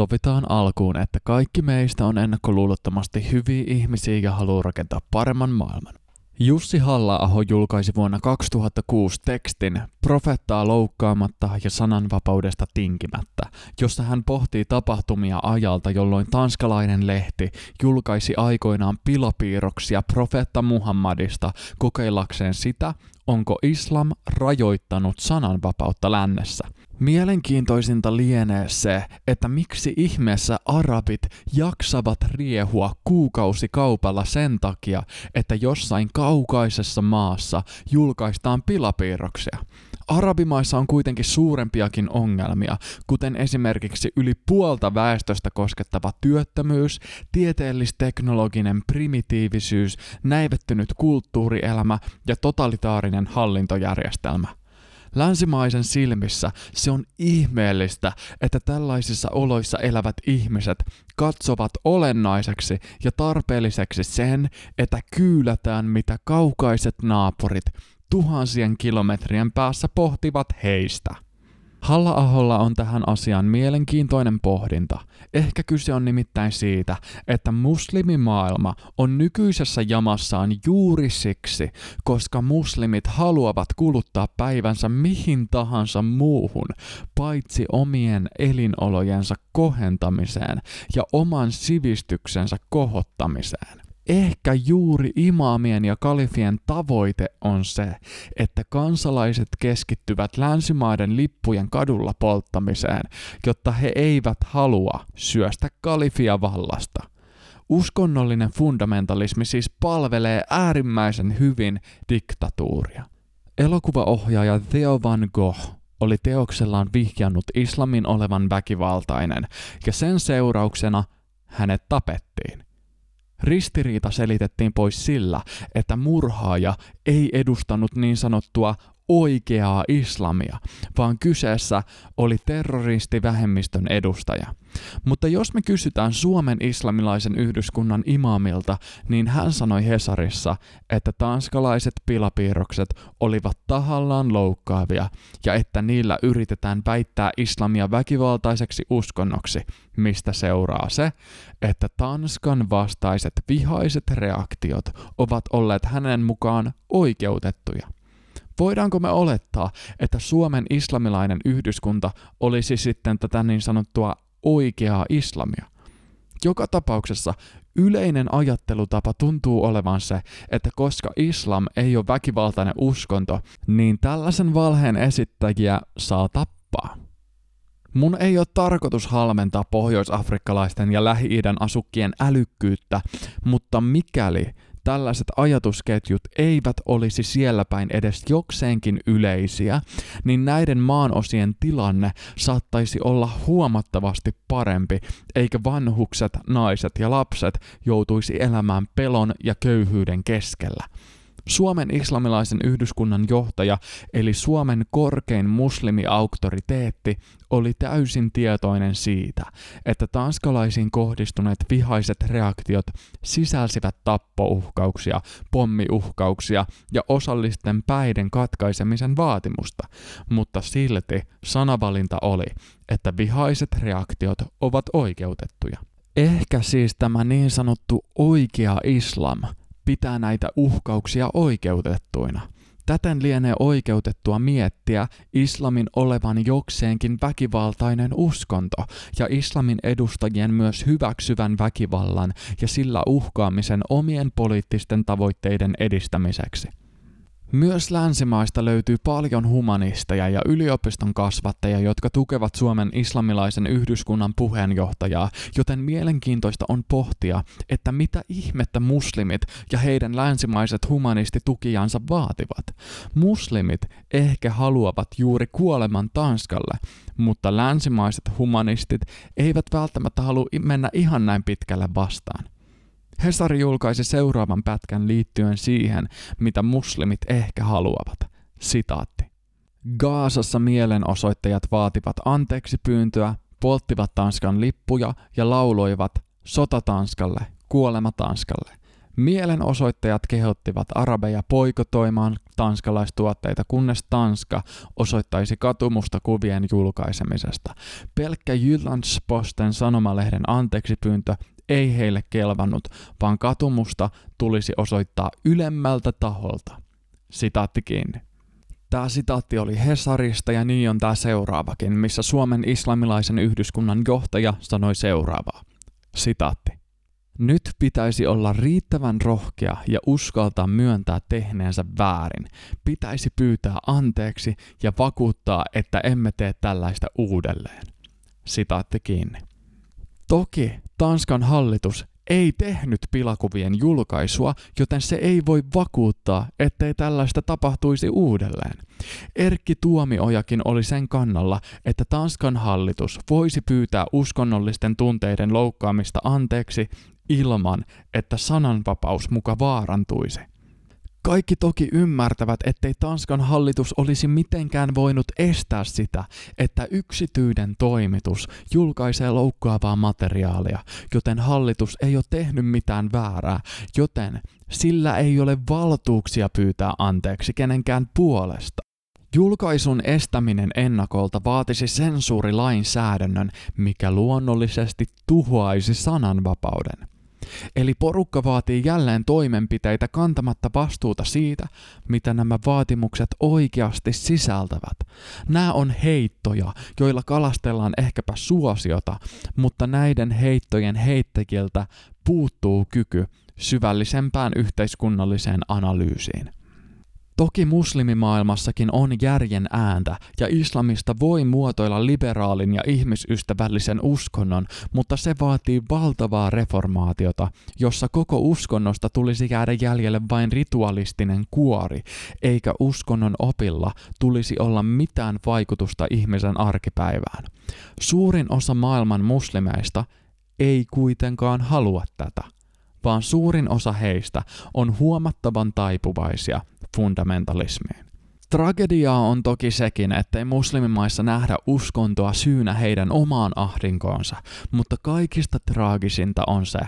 Sovitaan alkuun, että kaikki meistä on ennakkoluulottomasti hyviä ihmisiä ja haluaa rakentaa paremman maailman. Jussi halla julkaisi vuonna 2006 tekstin Profettaa loukkaamatta ja sananvapaudesta tinkimättä, jossa hän pohtii tapahtumia ajalta, jolloin tanskalainen lehti julkaisi aikoinaan pilapiirroksia profetta Muhammadista kokeillakseen sitä, onko islam rajoittanut sananvapautta lännessä. Mielenkiintoisinta lienee se, että miksi ihmeessä arabit jaksavat riehua kuukausikaupalla sen takia, että jossain kaukaisessa maassa julkaistaan pilapiirroksia. Arabimaissa on kuitenkin suurempiakin ongelmia, kuten esimerkiksi yli puolta väestöstä koskettava työttömyys, tieteellis-teknologinen primitiivisyys, näivettynyt kulttuurielämä ja totalitaarinen hallintojärjestelmä. Länsimaisen silmissä se on ihmeellistä, että tällaisissa oloissa elävät ihmiset katsovat olennaiseksi ja tarpeelliseksi sen, että kyylätään mitä kaukaiset naapurit tuhansien kilometrien päässä pohtivat heistä. Halla-aholla on tähän asiaan mielenkiintoinen pohdinta. Ehkä kyse on nimittäin siitä, että muslimimaailma on nykyisessä jamassaan juuri siksi, koska muslimit haluavat kuluttaa päivänsä mihin tahansa muuhun, paitsi omien elinolojensa kohentamiseen ja oman sivistyksensä kohottamiseen. Ehkä juuri imaamien ja kalifien tavoite on se, että kansalaiset keskittyvät länsimaiden lippujen kadulla polttamiseen, jotta he eivät halua syöstä kalifia vallasta. Uskonnollinen fundamentalismi siis palvelee äärimmäisen hyvin diktatuuria. Elokuvaohjaaja Theo Van Gogh oli teoksellaan vihjannut islamin olevan väkivaltainen, ja sen seurauksena hänet tapettiin. Ristiriita selitettiin pois sillä, että murhaaja ei edustanut niin sanottua oikeaa islamia, vaan kyseessä oli terroristivähemmistön edustaja. Mutta jos me kysytään Suomen islamilaisen yhdyskunnan imaamilta, niin hän sanoi Hesarissa, että tanskalaiset pilapiirrokset olivat tahallaan loukkaavia ja että niillä yritetään väittää islamia väkivaltaiseksi uskonnoksi, mistä seuraa se, että Tanskan vastaiset vihaiset reaktiot ovat olleet hänen mukaan oikeutettuja. Voidaanko me olettaa, että Suomen islamilainen yhdyskunta olisi sitten tätä niin sanottua oikeaa islamia? Joka tapauksessa yleinen ajattelutapa tuntuu olevan se, että koska islam ei ole väkivaltainen uskonto, niin tällaisen valheen esittäjiä saa tappaa. Mun ei ole tarkoitus halmentaa pohjoisafrikkalaisten ja Lähi-idän asukkien älykkyyttä, mutta mikäli tällaiset ajatusketjut eivät olisi siellä päin edes jokseenkin yleisiä, niin näiden maanosien tilanne saattaisi olla huomattavasti parempi, eikä vanhukset, naiset ja lapset joutuisi elämään pelon ja köyhyyden keskellä. Suomen islamilaisen yhdyskunnan johtaja, eli Suomen korkein muslimiauktoriteetti, oli täysin tietoinen siitä, että tanskalaisiin kohdistuneet vihaiset reaktiot sisälsivät tappouhkauksia, pommiuhkauksia ja osallisten päiden katkaisemisen vaatimusta, mutta silti sanavalinta oli, että vihaiset reaktiot ovat oikeutettuja. Ehkä siis tämä niin sanottu oikea islam – pitää näitä uhkauksia oikeutettuina. Täten lienee oikeutettua miettiä islamin olevan jokseenkin väkivaltainen uskonto ja islamin edustajien myös hyväksyvän väkivallan ja sillä uhkaamisen omien poliittisten tavoitteiden edistämiseksi. Myös länsimaista löytyy paljon humanisteja ja yliopiston kasvattajia, jotka tukevat Suomen islamilaisen yhdyskunnan puheenjohtajaa, joten mielenkiintoista on pohtia, että mitä ihmettä muslimit ja heidän länsimaiset humanistitukijansa vaativat. Muslimit ehkä haluavat juuri kuoleman Tanskalle, mutta länsimaiset humanistit eivät välttämättä halua mennä ihan näin pitkälle vastaan. Hesari julkaisi seuraavan pätkän liittyen siihen, mitä muslimit ehkä haluavat. Sitaatti. Gaasassa mielenosoittajat vaativat anteeksi pyyntöä, polttivat Tanskan lippuja ja lauloivat Sota Tanskalle, kuolema Tanskalle. Mielenosoittajat kehottivat arabeja poikotoimaan tanskalaistuotteita, kunnes Tanska osoittaisi katumusta kuvien julkaisemisesta. Pelkkä Jyllandsposten sanomalehden anteeksipyyntö ei heille kelvannut, vaan katumusta tulisi osoittaa ylemmältä taholta. Sitaatti kiinni. Tämä sitaatti oli Hesarista ja niin on tämä seuraavakin, missä Suomen islamilaisen yhdyskunnan johtaja sanoi seuraavaa. Sitaatti. Nyt pitäisi olla riittävän rohkea ja uskaltaa myöntää tehneensä väärin. Pitäisi pyytää anteeksi ja vakuuttaa, että emme tee tällaista uudelleen. Sitaatti kiinni. Toki Tanskan hallitus ei tehnyt pilakuvien julkaisua, joten se ei voi vakuuttaa, ettei tällaista tapahtuisi uudelleen. Erkki Tuomiojakin oli sen kannalla, että Tanskan hallitus voisi pyytää uskonnollisten tunteiden loukkaamista anteeksi ilman, että sananvapaus muka vaarantuisi. Kaikki toki ymmärtävät, ettei Tanskan hallitus olisi mitenkään voinut estää sitä, että yksityinen toimitus julkaisee loukkaavaa materiaalia, joten hallitus ei ole tehnyt mitään väärää, joten sillä ei ole valtuuksia pyytää anteeksi kenenkään puolesta. Julkaisun estäminen ennakolta vaatisi sensuurilainsäädännön, mikä luonnollisesti tuhoaisi sananvapauden. Eli porukka vaatii jälleen toimenpiteitä kantamatta vastuuta siitä, mitä nämä vaatimukset oikeasti sisältävät. Nämä on heittoja, joilla kalastellaan ehkäpä suosiota, mutta näiden heittojen heittäjiltä puuttuu kyky syvällisempään yhteiskunnalliseen analyysiin. Toki muslimimaailmassakin on järjen ääntä ja islamista voi muotoilla liberaalin ja ihmisystävällisen uskonnon, mutta se vaatii valtavaa reformaatiota, jossa koko uskonnosta tulisi jäädä jäljelle vain ritualistinen kuori, eikä uskonnon opilla tulisi olla mitään vaikutusta ihmisen arkipäivään. Suurin osa maailman muslimeista ei kuitenkaan halua tätä vaan suurin osa heistä on huomattavan taipuvaisia fundamentalismiin. Tragediaa on toki sekin, ettei muslimimaissa nähdä uskontoa syynä heidän omaan ahdinkoonsa, mutta kaikista traagisinta on se,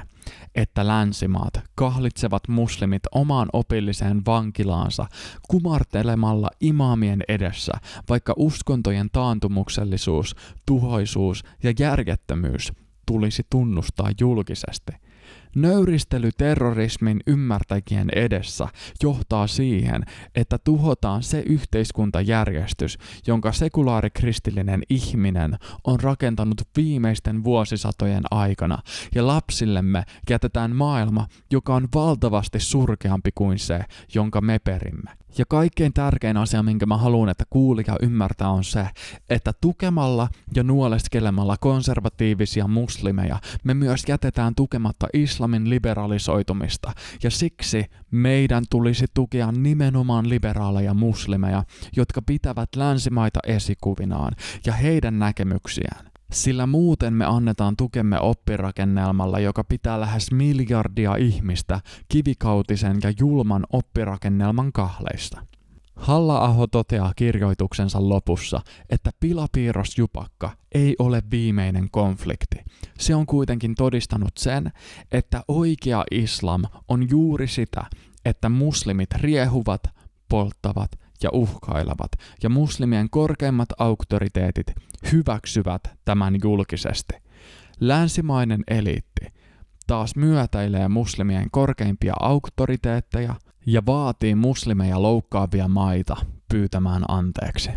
että länsimaat kahlitsevat muslimit omaan opilliseen vankilaansa kumartelemalla imaamien edessä, vaikka uskontojen taantumuksellisuus, tuhoisuus ja järjettömyys tulisi tunnustaa julkisesti – Nöyristely terrorismin ymmärtäjien edessä johtaa siihen, että tuhotaan se yhteiskuntajärjestys, jonka sekulaarikristillinen ihminen on rakentanut viimeisten vuosisatojen aikana, ja lapsillemme jätetään maailma, joka on valtavasti surkeampi kuin se, jonka me perimme. Ja kaikkein tärkein asia, minkä mä haluan, että kuulija ymmärtää, on se, että tukemalla ja nuoleskelemalla konservatiivisia muslimeja me myös jätetään tukematta islamin liberalisoitumista. Ja siksi meidän tulisi tukea nimenomaan liberaaleja muslimeja, jotka pitävät länsimaita esikuvinaan ja heidän näkemyksiään sillä muuten me annetaan tukemme oppirakennelmalla, joka pitää lähes miljardia ihmistä kivikautisen ja julman oppirakennelman kahleista. Halla-aho toteaa kirjoituksensa lopussa, että pilapiirrosjupakka ei ole viimeinen konflikti. Se on kuitenkin todistanut sen, että oikea islam on juuri sitä, että muslimit riehuvat, polttavat ja uhkailevat, ja muslimien korkeimmat auktoriteetit hyväksyvät tämän julkisesti. Länsimainen eliitti taas myötäilee muslimien korkeimpia auktoriteetteja ja vaatii muslimeja loukkaavia maita pyytämään anteeksi.